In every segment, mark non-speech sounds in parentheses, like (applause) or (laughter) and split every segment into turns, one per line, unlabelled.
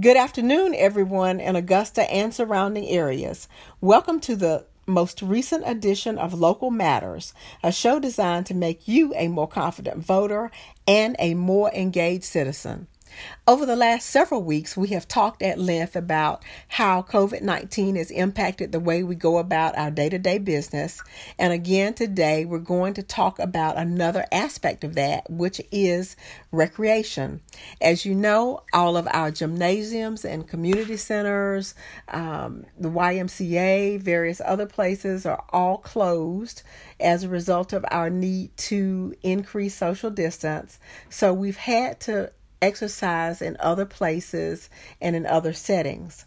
Good afternoon, everyone in Augusta and surrounding areas. Welcome to the most recent edition of Local Matters, a show designed to make you a more confident voter and a more engaged citizen. Over the last several weeks, we have talked at length about how COVID 19 has impacted the way we go about our day to day business. And again, today, we're going to talk about another aspect of that, which is recreation. As you know, all of our gymnasiums and community centers, um, the YMCA, various other places are all closed as a result of our need to increase social distance. So we've had to exercise in other places and in other settings.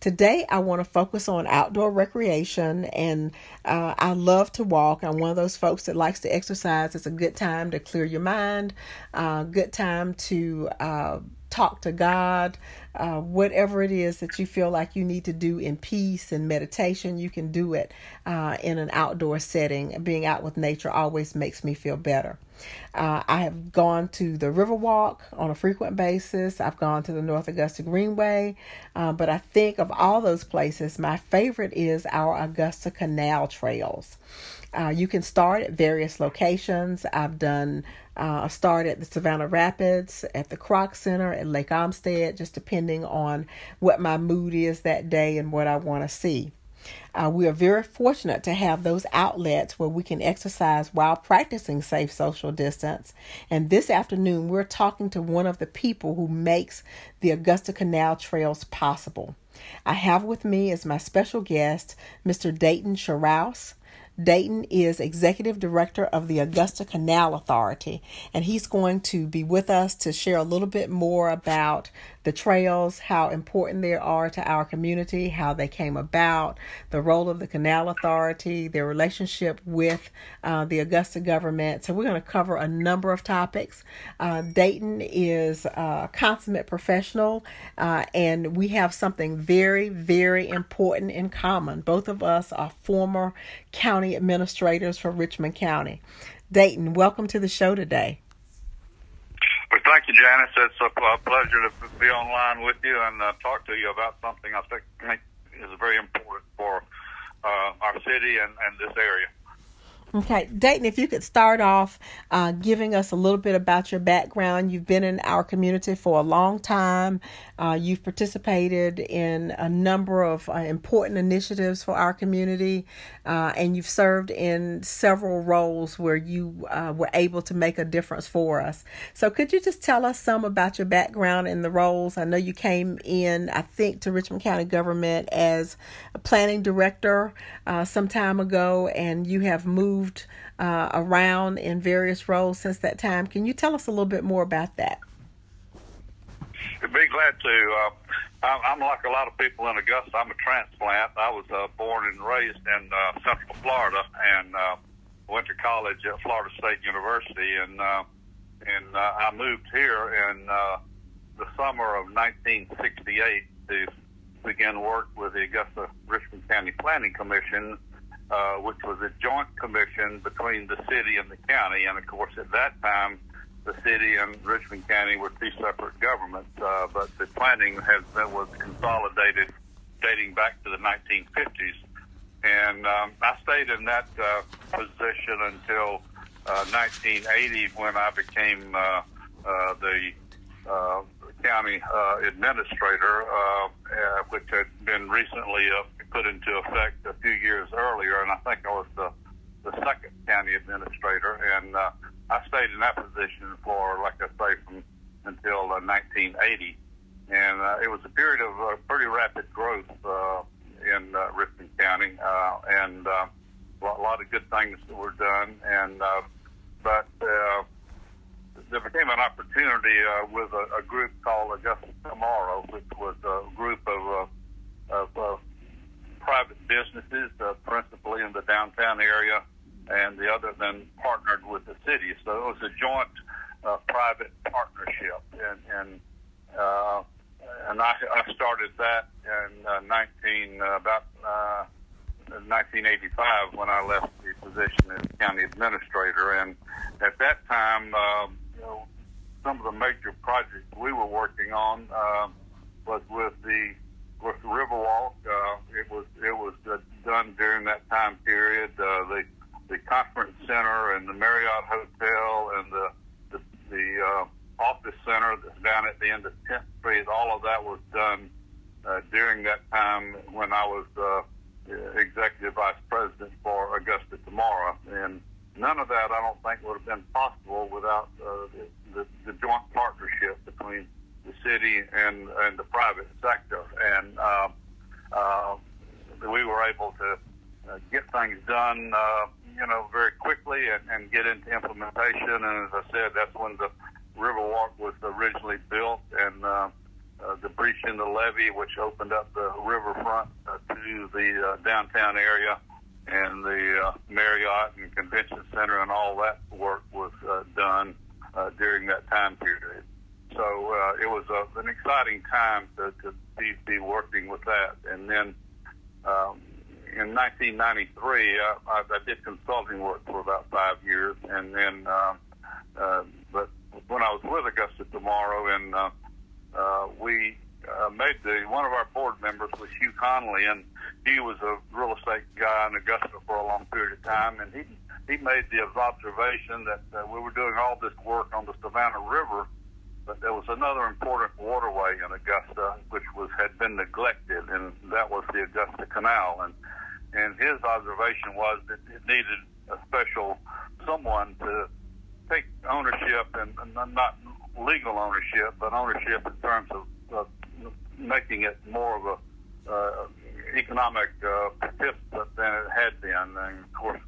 Today, I want to focus on outdoor recreation, and uh, I love to walk. I'm one of those folks that likes to exercise. It's a good time to clear your mind, uh, good time to uh, talk to God, uh, whatever it is that you feel like you need to do in peace and meditation, you can do it uh, in an outdoor setting. Being out with nature always makes me feel better. Uh, I have gone to the Riverwalk on a frequent basis. I've gone to the North Augusta Greenway, uh, but I think of all those places, my favorite is our Augusta Canal Trails. Uh, you can start at various locations. I've done uh, a start at the Savannah Rapids, at the Kroc Center, at Lake Olmsted, just depending on what my mood is that day and what I want to see. Uh, we are very fortunate to have those outlets where we can exercise while practicing safe social distance. And this afternoon, we're talking to one of the people who makes the Augusta Canal Trails possible. I have with me as my special guest Mr. Dayton Sherrouse. Dayton is executive director of the Augusta Canal Authority, and he's going to be with us to share a little bit more about the trails, how important they are to our community, how they came about, the role of the Canal Authority, their relationship with uh, the Augusta government. So, we're going to cover a number of topics. Uh, Dayton is a consummate professional, uh, and we have something very, very important in common. Both of us are former county administrators for Richmond County. Dayton, welcome to the show today.
Well, thank you, Janice. It's a pleasure to be online with you and uh, talk to you about something I think is very important for uh, our city and, and this area.
Okay, Dayton, if you could start off uh, giving us a little bit about your background. You've been in our community for a long time. Uh, you've participated in a number of uh, important initiatives for our community, uh, and you've served in several roles where you uh, were able to make a difference for us. So, could you just tell us some about your background and the roles? I know you came in, I think, to Richmond County government as a planning director uh, some time ago, and you have moved moved uh, around in various roles since that time. Can you tell us a little bit more about that?
I'd be glad to. Uh, I'm like a lot of people in Augusta. I'm a transplant. I was uh, born and raised in uh, Central Florida and uh, went to college at Florida State University. And uh, and uh, I moved here in uh, the summer of 1968 to begin work with the Augusta Richmond County Planning Commission which was a joint commission between the city and the county. And of course, at that time, the city and Richmond County were two separate governments, uh, but the planning has been, was consolidated dating back to the 1950s. And um, I stayed in that uh, position until uh, 1980 when I became uh, uh, the uh, county uh, administrator, uh, uh, which had been recently uh, put into effect a few years earlier, and I think I was the the second county administrator, and uh, I stayed in that position for, like I say, from until uh, 1980, and uh, it was a period of uh, pretty rapid growth uh, in uh, Richmond County, uh, and uh, a lot of good things were done, and uh, but uh, there became an opportunity uh, with a, a group called Augusta Tomorrow, which was a group of uh, of uh, private businesses, uh, principally in the downtown area, and the other then partnered with the city. So it was a joint uh, private partnership, and and uh, and I, I started that in uh, 19 uh, about uh, 1985 when I left the position as county administrator, and at that time, um, you know, some of the major projects we were working on. Uh, was with the with the Riverwalk. Uh, it was it was done during that time period. Uh, the the conference center and the Marriott Hotel and the the, the uh, office center that's down at the end of 10th Street. All of that was done uh, during that time when I was uh, executive vice president for Augusta Tomorrow. And none of that, I don't think, would have been possible without uh, the, the, the joint partnership between the city and, and the private sector. And uh, uh, we were able to uh, get things done, uh, you know, very quickly and, and get into implementation. And as I said, that's when the Riverwalk was originally built and uh, uh, the breach in the levee, which opened up the riverfront uh, to the uh, downtown area, and the uh, Marriott and Convention Center, and all that work was uh, done uh, during that time period. So uh, it was uh, an exciting time to, to be, be working with that. And then um, in 1993, uh, I, I did consulting work for about five years, and then uh, uh, but when I was with Augusta Tomorrow and uh, uh, we uh, made the one of our board members was Hugh Connolly, and he was a real estate guy in Augusta for a long period of time, and he he made the observation that uh, we were doing all this work on the Savannah River, but there was another important waterway in Augusta which was had been neglected, and that was the Augusta Canal, and and his observation was that it needed a special someone to take ownership and, and not legal ownership, but ownership in terms of, of making it more of a uh, economic uh, participant than it had been. And of course,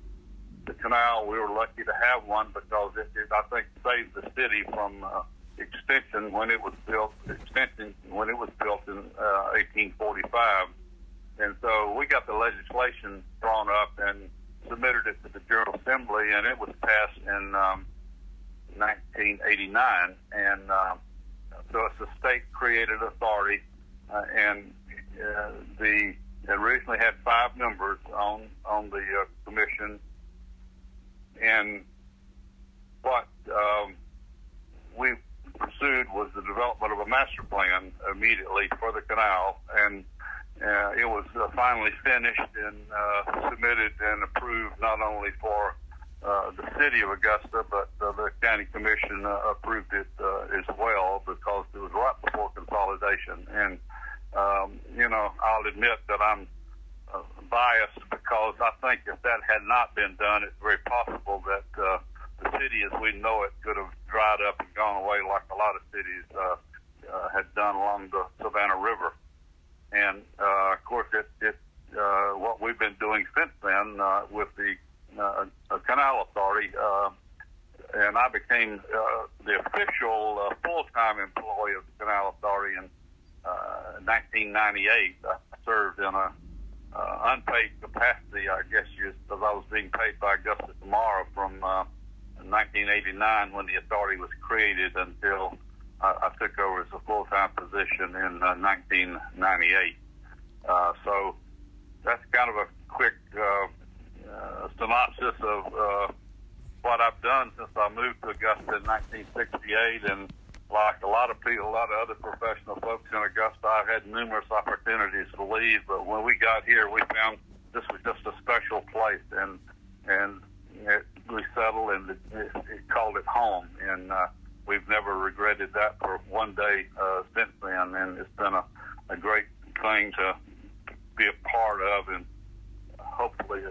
the canal, we were lucky to have one because it, it I think, saved the city from uh, extension when it was built. Extension when it was built in uh, 1845, and so we got the legislation drawn up and submitted it to the General Assembly, and it was passed in. Um, 1989, and uh, so it's a state-created authority, uh, and uh, the originally had five members on on the uh, commission, and what um, we pursued was the development of a master plan immediately for the canal, and uh, it was uh, finally finished and uh, submitted and approved not only for uh, the city of Augusta, but uh, the county commission uh, approved it uh, as well because it was right before consolidation. And um, you know, I'll admit that I'm uh, biased because I think if that had not been done, it's very possible that uh, the city as we know it could have dried up and gone away like a lot of cities uh, uh, had done along the Savannah River. And uh, of course, it, it uh, what we've been doing since then uh, with the uh, canal authority, uh, and I became uh, the official uh, full-time employee of the canal authority in uh, 1998. I served in a uh, unpaid capacity, I guess, because I was being paid by Augusta Tomorrow from uh, 1989 when the authority was created until I, I took over as a full-time position in uh, 1998. Uh, so that's kind of a quick uh, uh, synopsis of uh, what I've done since I moved to Augusta in 1968. And like a lot of people, a lot of other professional folks in Augusta, I've had numerous opportunities to leave. But when we got here, we found this was just a special place, and and it, we settled and it, it, it called it home. And uh, we've never regretted that for one day uh, since then. And it's been a, a great thing to be a part of, and hopefully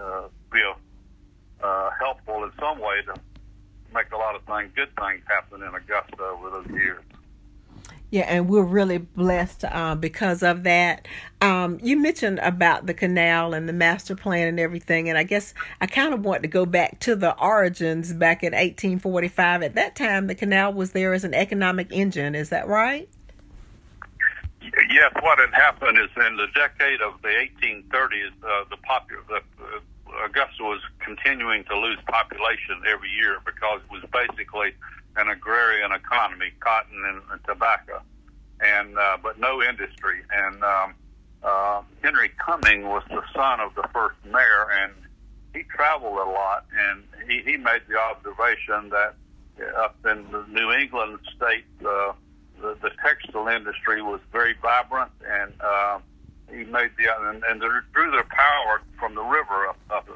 uh, be a, uh, helpful in some way to make a lot of things, good things happen in Augusta over those years.
Yeah, and we're really blessed uh, because of that. Um, you mentioned about the canal and the master plan and everything, and I guess I kind of want to go back to the origins back in 1845. At that time, the canal was there as an economic engine. Is that right?
Yes, what had happened is in the decade of the 1830s, uh, the, the uh, Augusta was continuing to lose population every year because it was basically an agrarian economy, cotton and, and tobacco, and uh, but no industry. And um, uh, Henry Cumming was the son of the first mayor, and he traveled a lot, and he, he made the observation that up in the New England states, uh, the, the textile industry was very vibrant, and uh, he made the and, and they drew their power from the river up, up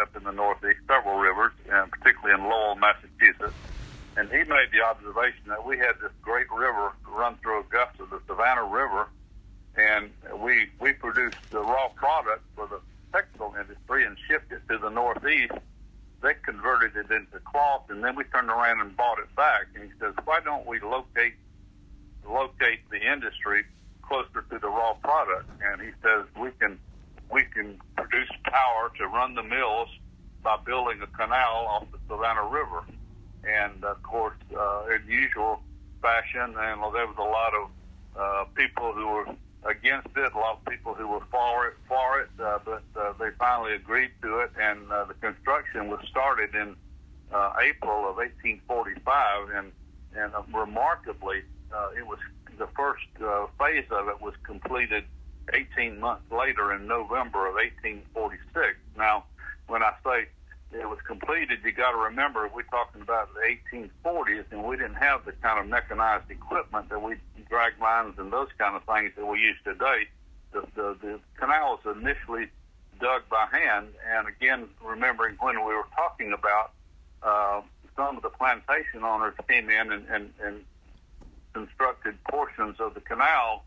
up in the northeast, several rivers, and particularly in Lowell, Massachusetts. And he made the observation that we had this great river run through Augusta, the Savannah River, and we we produced the raw product for the textile industry and shipped it to the Northeast. They converted it into cloth, and then we turned around and bought it back. And he says, "Why don't we locate locate the industry closer to the raw product?" And he says, "We can we can produce power to run the mills by building a canal off the Savannah River." And of course, uh, in usual fashion, and there was a lot of uh, people who were against it. A lot of people who were for it, for it, uh, but uh, they finally agreed to it, and uh, the construction was started in uh, April of 1845, and and uh, remarkably, uh, it was the first uh, phase of it was completed 18 months later in November of 1846. Now, when I say it was completed, you got to remember we're talking about the 1840s, and we didn't have the kind of mechanized equipment that we drag lines and those kind of things that we use today. The, the, the canal was initially dug by hand, and again, remembering when we were talking about uh, some of the plantation owners came in and, and, and constructed portions of the canal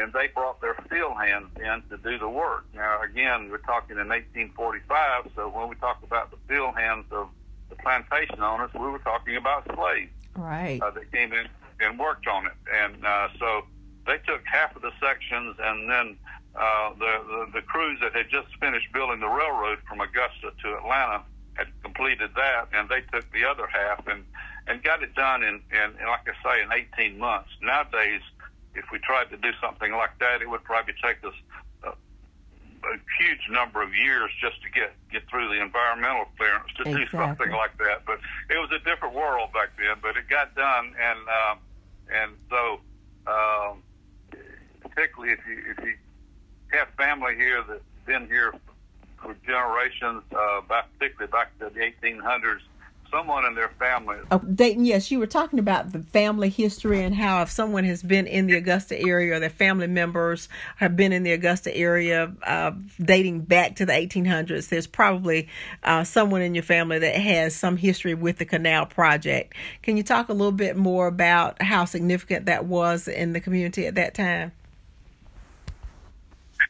and they brought their field hands in to do the work. Now, again, we're talking in 1845, so when we talk about the field hands of the plantation owners, we were talking about slaves.
Right.
Uh, that came in and worked on it. And uh, so they took half of the sections, and then uh, the, the, the crews that had just finished building the railroad from Augusta to Atlanta had completed that, and they took the other half and, and got it done in, in, like I say, in 18 months. Nowadays, if we tried to do something like that, it would probably take us a, a huge number of years just to get get through the environmental clearance to
exactly.
do something like that. But it was a different world back then. But it got done, and um, and so um, particularly if you if you have family here that's been here for generations, uh, back, particularly back to the 1800s someone in their family.
Oh, Dayton, yes, you were talking about the family history and how if someone has been in the Augusta area or their family members have been in the Augusta area uh, dating back to the 1800s, there's probably uh, someone in your family that has some history with the canal project. Can you talk a little bit more about how significant that was in the community at that time?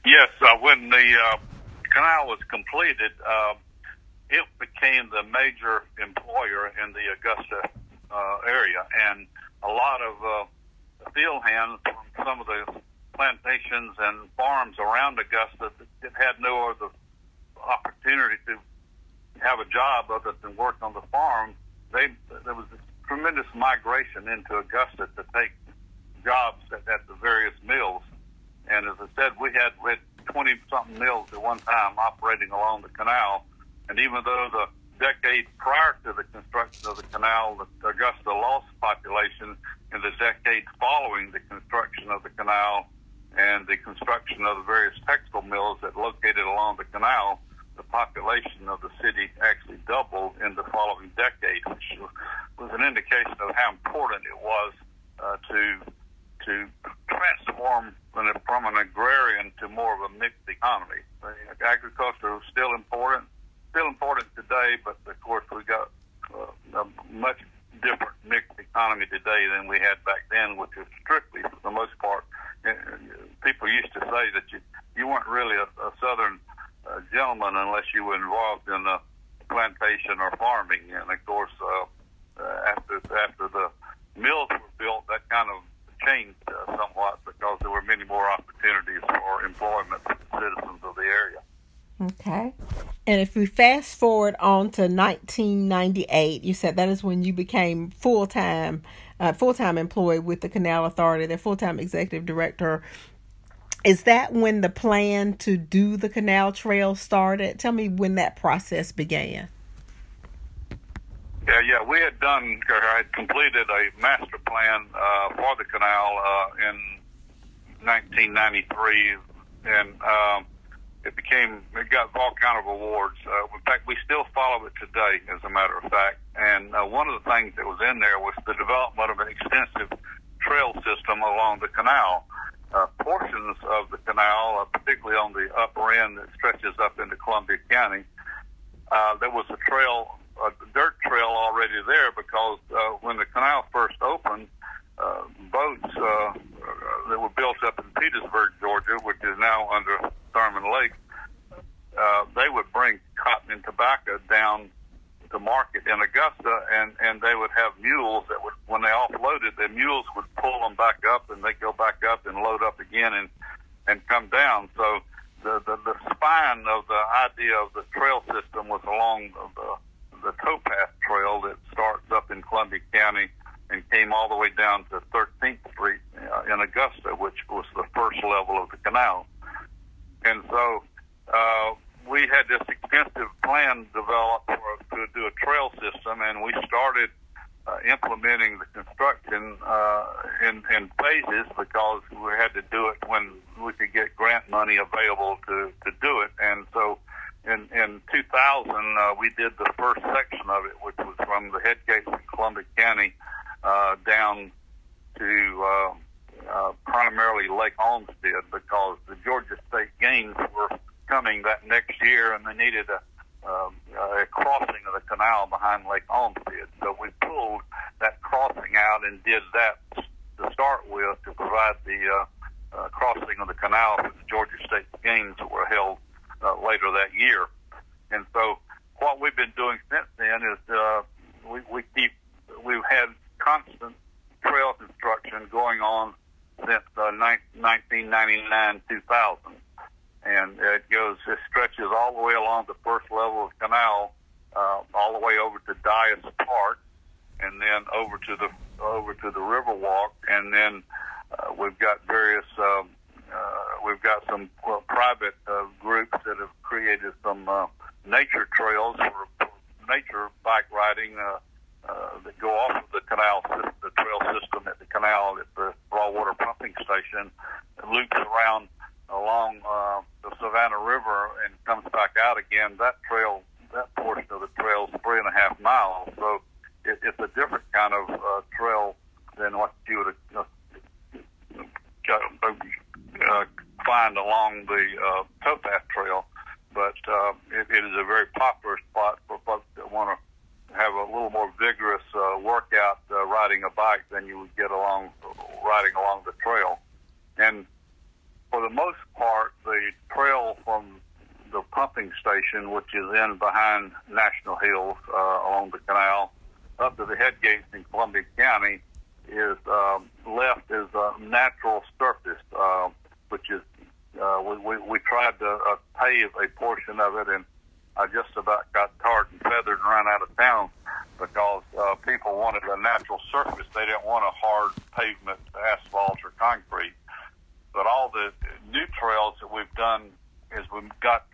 Yes, uh, when the uh, canal was completed, uh, it became the major employer in the Augusta uh, area, and a lot of uh, field hands from some of the plantations and farms around Augusta that had no other opportunity to have a job other than work on the farm. They there was a tremendous migration into Augusta to take jobs at, at the various mills, and as I said, we had we had twenty something mills at one time operating along the canal and even though the decade prior to the construction of the canal, the Augusta lost population, in the decade following the construction of the canal and the construction of the various textile mills that located along the canal, the population of the city actually doubled in the following decade, which was an indication of how important it was uh, to to transform from an agrarian to more of a mixed economy. Agriculture was still important still important today, but of course we got uh, a much different mixed economy today than we had back then, which is strictly, for the most part, uh, people used to say that you you weren't really a, a southern uh, gentleman unless you were involved in a plantation or farming. And of course, uh, uh, after after the mills were built, that kind of changed uh, somewhat because there were many more opportunities for employment for the citizens of the area.
Okay. And if we fast forward on to 1998, you said that is when you became full time, uh, full time employee with the Canal Authority, the full time executive director. Is that when the plan to do the canal trail started? Tell me when that process began.
Yeah, yeah, we had done, I had completed a master plan uh, for the canal uh, in 1993, and um, it became it got all kind of awards. Uh, in fact, we still follow it today, as a matter of fact. And uh, one of the things that was in there was the development of an extensive trail system along the canal. Uh, portions of the canal, uh, particularly on the upper end that stretches up into Columbia County, uh, there was a trail, a dirt trail already there because uh, when the canal first opened, uh, boats uh, that were built up in Petersburg, Georgia, which is now under Thurmond Lake, uh, they would bring cotton and tobacco down to market in Augusta, and and they would have mules that would, when they offloaded, the mules would pull them back up, and they go back up and load up again and and come down. So the the, the spine of the idea of the trail system was along the the towpath trail that starts up in Columbia County and came all the way down to 13th Street uh, in Augusta, which was the first level of the canal. And so uh, we had this extensive plan developed for, to do a trail system, and we started uh, implementing the construction uh, in, in phases because we had to do it when we could get grant money available to, to do it. And so in, in 2000, uh, we did the first section of it, which was from the head gates in Columbia County uh, down to uh, uh, primarily Lake Olmsted because the Georgia State Games were coming that next year, and they needed a um, a crossing of the canal behind Lake Olmsted. So we pulled that crossing out and did that to start with to provide the uh, uh, crossing of the canal for the Georgia State Games that were held uh, later that year. And so what we've been doing since then is uh, we, we keep we've had constant trail construction going on since uh, 1999 2000 and it goes, it stretches all the way along the first level of canal, uh, all the way over to Dias Park, and then over to the over to the Riverwalk, and then uh, we've got various. Um, uh, we've got some well, private uh, groups that have created some uh, nature trails for, for nature bike riding uh, uh, that go off of the canal, the trail system at the canal at the raw water pumping station. Loops around along uh, the Savannah River and comes back out again, that trail, that portion of the trail is three and a half miles. So it, it's a different kind of uh, trail than what you would uh, uh, find along the uh, towpath trail. But uh, it, it is a very popular spot for folks that want to have a little more vigorous uh, workout uh, riding a bike than you would get along riding along the trail. And for the most part, the trail from the pumping station, which is in behind National Hills uh, along the canal, up to the head gates in Columbia County, is um, left as a natural surface, uh, which is uh, we, we, we tried to uh, pave a portion of it, and I just about got tarred and feathered and ran out of town because uh, people wanted a natural surface. They didn't want a hard pavement, asphalt, or concrete but all the new trails that we've done as we've got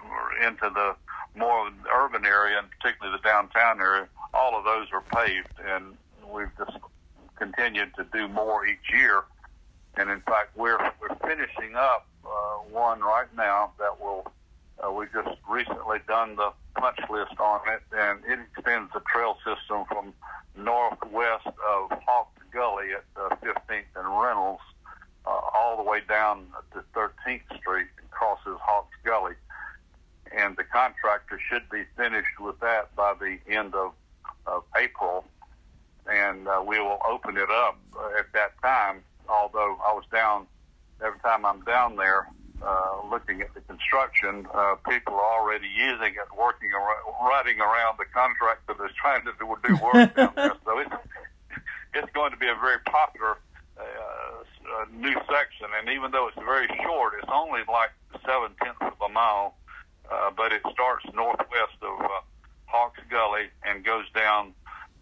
into the more urban area and particularly the downtown area, all of those are paved, and we've just continued to do more each year. And in fact, we're we're finishing up uh, one right now that will. Uh, we just recently done the punch list on it, and it extends the trail system from northwest of Hawks Gully at uh, 15th and Reynolds uh, all the way down to 13th Street and crosses Hawks Gully. And the contractor should be finished with that by the end of, of April. And uh, we will open it up at that time. Although I was down, every time I'm down there uh, looking at the construction, uh, people are already using it, working around, riding around the contractor that's trying to do, do work (laughs) down there. So it's, it's going to be a very popular uh, new section, and even though it's very short, it's only like seven tenths of a mile, uh, but it starts northwest of uh, Hawks Gully and goes down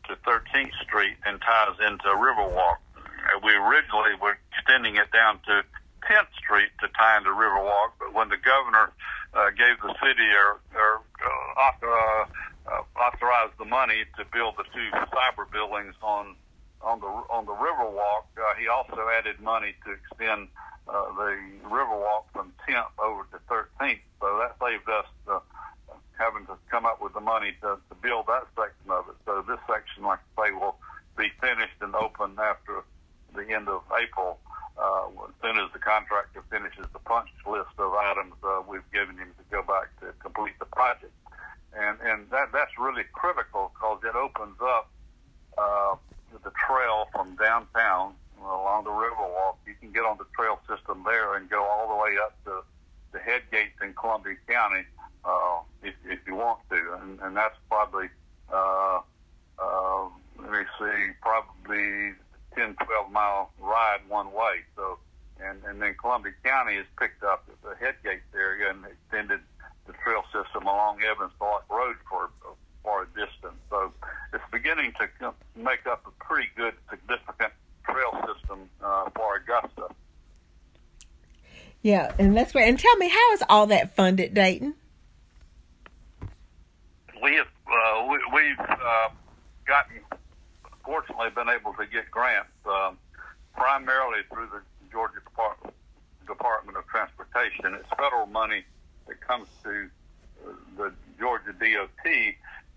to 13th Street and ties into Riverwalk. Uh, we originally were extending it down to 10th Street to tie into Riverwalk, but when the governor uh, gave the city or, or uh, uh, uh, authorized the money to build the two cyber buildings on on the on the Riverwalk, uh, he also added money to extend uh, the Riverwalk from 10th over to 13th. So that saved us uh, having to come up with the money to, to build that section of it. So this section, like I say, will be finished and open after the end of April. Punch list of items uh, we've given him to go back to complete the project. And and that that's really critical because it opens up uh, the trail from downtown along the Riverwalk. You can get on the trail system there and go all the way up to the head gates in Columbia County uh, if, if you want to. And, and that's probably, uh, uh, let me see, probably 10, 12 mile ride one way. So, and, and then Columbia County has picked up the head gates area and extended the trail system along Evans to Locks Road for for a distance. So it's beginning to make up a pretty good, significant trail system uh, for Augusta.
Yeah, and that's great. And tell me, how is all that funded, Dayton?
We have uh, we, we've uh, gotten, fortunately, been able to get grants um, primarily through the Georgia Department, Department of Transportation. It's federal money that comes to uh, the Georgia DOT,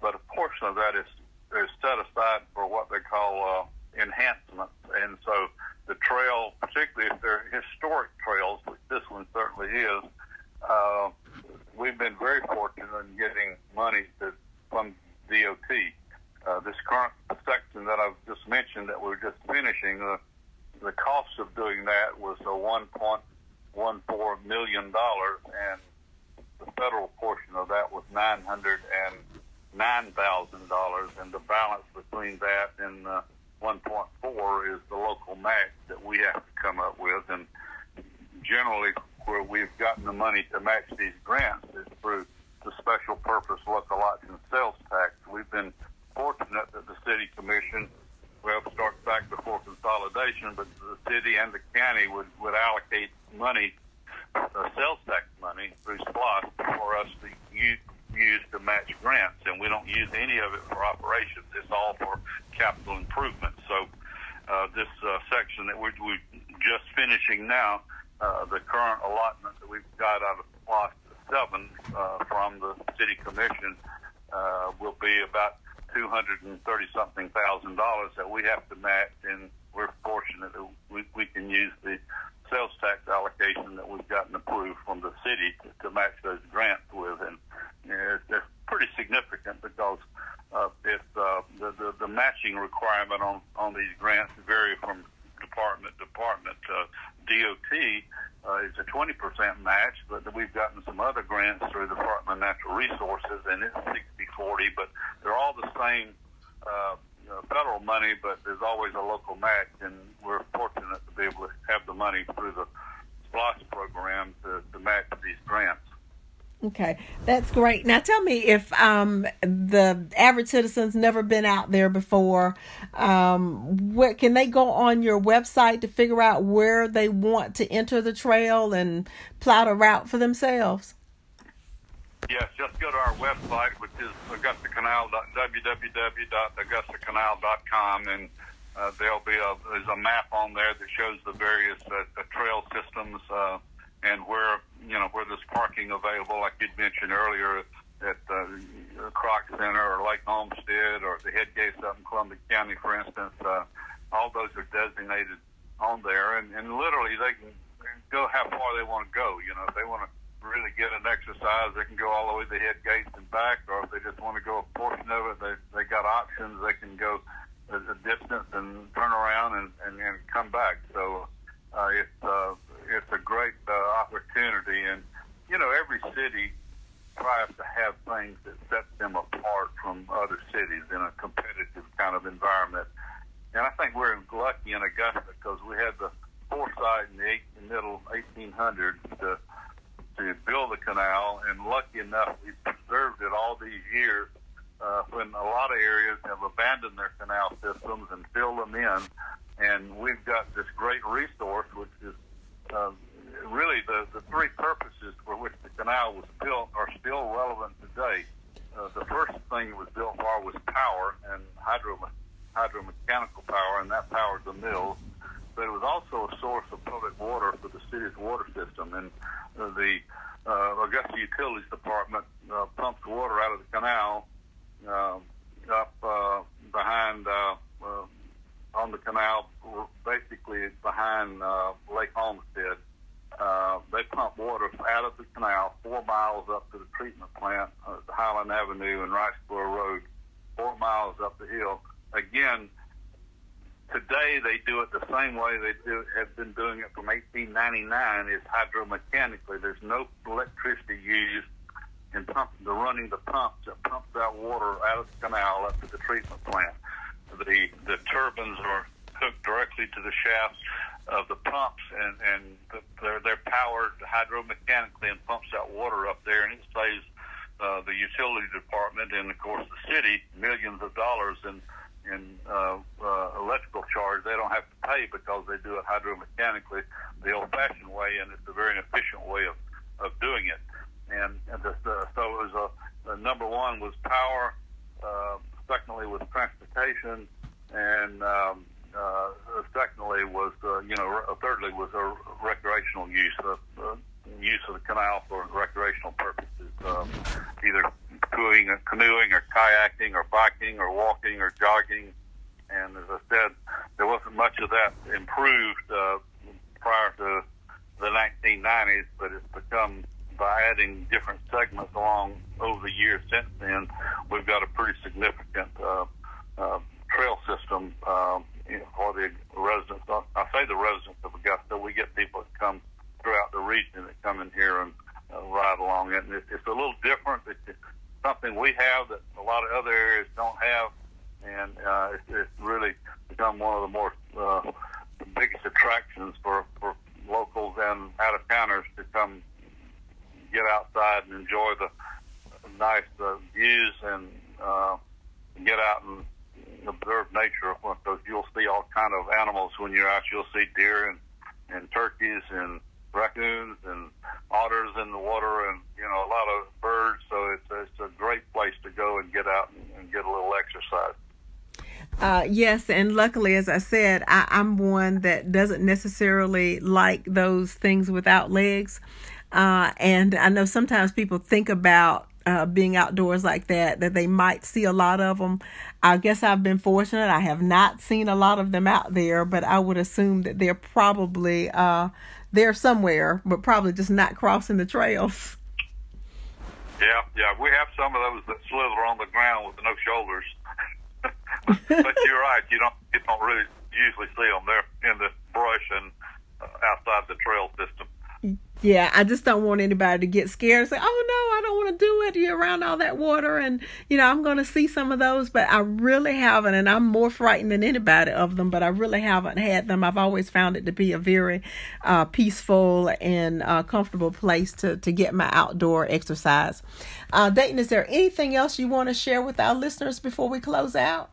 but a portion of that is is set aside for what they call uh, enhancements. And so the trail, particularly if they're historic trails, which this one certainly is, uh, we've been very fortunate in getting money to, from DOT. Uh, this current section that I've just mentioned that we're just finishing, uh, the cost of doing that was a $1.14 million, and the federal portion of that was 900 and nine thousand dollars, and the balance between that and uh, 1.4 is the local match that we have to come up with. And generally, where we've gotten the money to match these grants is through the special purpose local option sales tax. We've been fortunate that the city commission, well, starts back before consolidation, but the city and the county would, would allocate money, uh, sales tax money through SPLOST for us to use used to match grants, and we don't use any of it for operations. It's all for capital improvement. So uh, this uh, section that we're, we're just finishing now, uh, the current allotment that we've got out of Lot 7 uh, from the City Commission uh, will be about 230 something thousand dollars that we have to match, and we're fortunate that we, we can use the sales tax allocation that we've gotten approved from the city to, to match those grants with. And is they're pretty significant because uh, it, uh, the, the, the matching requirement on, on these grants vary from department to department. Uh, DOT uh, is a 20% match, but we've gotten some other grants through the Department of Natural Resources, and it's 60-40, but they're all the same uh, you know, federal money, but there's always a local match, and we're fortunate to be able to have the money through the SPLOST program to, to match these grants.
Okay, that's great. Now tell me if um, the average citizen's never been out there before, um, what can they go on your website to figure out where they want to enter the trail and plot a route for themselves?
Yes, just go to our website, which is augustacanal www.augustacanal.com, and uh, there'll be a there's a map on there that shows the various uh, trail systems. Uh, and where you know where there's parking available, like you'd mentioned earlier at uh, Kroc Center or Lake Olmsted or the head gates up in Columbia County, for instance. Uh, all those are designated on there, and, and literally they can go how far they want to go. You know, if they want to really get an exercise, they can go all the way to the head gates and back, or if they just want to go a portion of it, they they got options. They can go a, a distance and turn around and, and, and come back. So uh, it's uh, it's a great uh, opportunity, and you know every city tries to have things that set them apart from other cities in a competitive kind of environment. And I think we're lucky in Augusta because we had the foresight in the eight, middle 1800s to to build the canal, and lucky enough we preserved it all these years. Uh, when a lot of areas have abandoned their canal systems and filled them in, and we've got this great resource, which is uh, really the, the three purposes for which the canal was built are still relevant today. Uh, the first thing it was built for was power and hydro, hydromechanical power, and that powered the mills. But it was also a source of public water for the city's water system. And uh, the uh, Augusta Utilities Department uh, pumps water out of the canal uh, up uh, behind uh, uh, on the canal, basically behind uh, Lake Olmsted. Uh, they pump water out of the canal four miles up to the treatment plant, uh, Highland Avenue and Riceboro Road, four miles up the hill. Again, today they do it the same way they do, have been doing it from 1899 is hydromechanically. There's no electricity used in pump, the running the pumps that pumps that water out of the canal up to the treatment plant. The the turbines are hooked directly to the shafts of the pumps, and and they're they're powered hydromechanically and pumps that water up there, and it saves uh, the utility department and of course the city millions of dollars in in uh, uh, electrical charge. They don't have to pay because they do it hydromechanically the old-fashioned way, and it's a very efficient way of of doing it. And, and the, the, so it was a, a number one was power. Uh, secondly was transportation, and um, uh, secondly was uh, you know uh, thirdly was a recreational use of uh, use of the canal for recreational purposes, um, either canoeing, canoeing or kayaking or biking or walking or jogging. And as I said, there wasn't much of that improved uh, prior to the 1990s, but it's become by adding different segments along over the years since then, we've got a pretty significant uh, uh, trail system um, you know, for the residents. I say the residents of Augusta. We get people that come throughout the region that come in here and uh, ride along it. And it, it's a little different. It's something we have that a lot of other areas don't have, and uh, it's, it's really become one of the more uh, the biggest attractions for for locals and out of towners to come get outside and enjoy the nice uh, views and uh, get out and observe nature because you'll see all kind of animals when you're out. You'll see deer and and turkeys and raccoons and otters in the water and you know a lot of birds. So it's it's a great place to go and get out and, and get a little exercise.
Uh, yes, and luckily, as I said, I, I'm one that doesn't necessarily like those things without legs. Uh, and I know sometimes people think about uh, being outdoors like that, that they might see a lot of them. I guess I've been fortunate. I have not seen a lot of them out there, but I would assume that they're probably uh, there somewhere, but probably just not crossing the trails.
Yeah, yeah, we have some of those that slither on the ground with no shoulders. But you're right. You don't you don't really usually see them. They're in the brush and uh, outside the trail system.
Yeah, I just don't want anybody to get scared and say, "Oh no, I don't want to do it." You're around all that water, and you know I'm going to see some of those, but I really haven't, and I'm more frightened than anybody of them. But I really haven't had them. I've always found it to be a very uh, peaceful and uh, comfortable place to to get my outdoor exercise. Uh, Dayton, is there anything else you want to share with our listeners before we close out?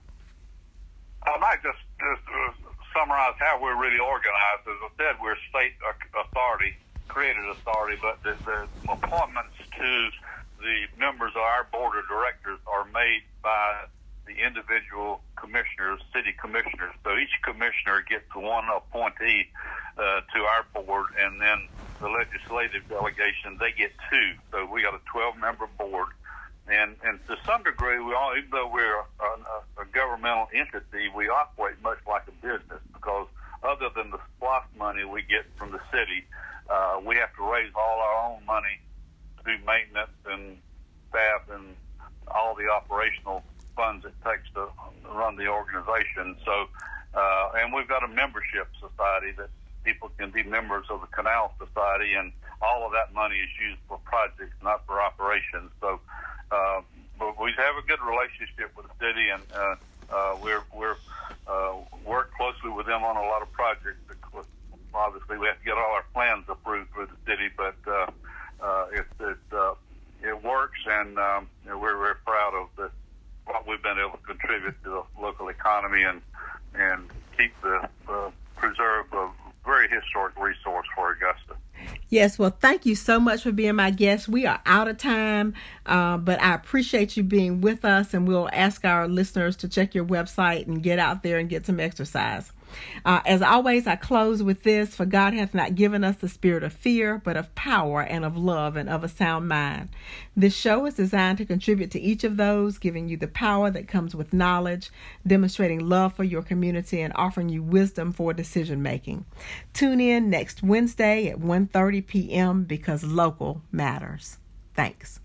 I might just just uh, summarize how we're really organized. As I said, we're state authority created authority, but the, the appointments to the members of our board of directors are made by the individual commissioners, city commissioners. So each commissioner gets one appointee uh, to our board, and then the legislative delegation they get two. So we got a 12-member board, and and to some degree, we all, even though we're a, a governmental entity, we operate much like a business because other than the SPLOST money we get from the city, uh, we have to raise all our own money to do maintenance and staff and all the operational funds it takes to run the organization. So, uh, and we've got a membership society that people can be members of the Canal Society, and all of that money is used for projects, not for operations. So, uh, but we have a good relationship with the city, and uh, uh, we're we're uh, work closely with them on a lot of projects obviously we have to get all our plans approved through the city, but uh, uh, it it, uh, it works, and um, you know, we're very proud of the, what we've been able to contribute to the local economy and and keep the uh, preserve a very historic resource for Augusta.
Yes, well, thank you so much for being my guest. We are out of time, uh, but I appreciate you being with us, and we'll ask our listeners to check your website and get out there and get some exercise. Uh, as always, I close with this For God hath not given us the spirit of fear, but of power and of love and of a sound mind. This show is designed to contribute to each of those, giving you the power that comes with knowledge, demonstrating love for your community, and offering you wisdom for decision making. Tune in next Wednesday at 1:30 p.m. because local matters. Thanks.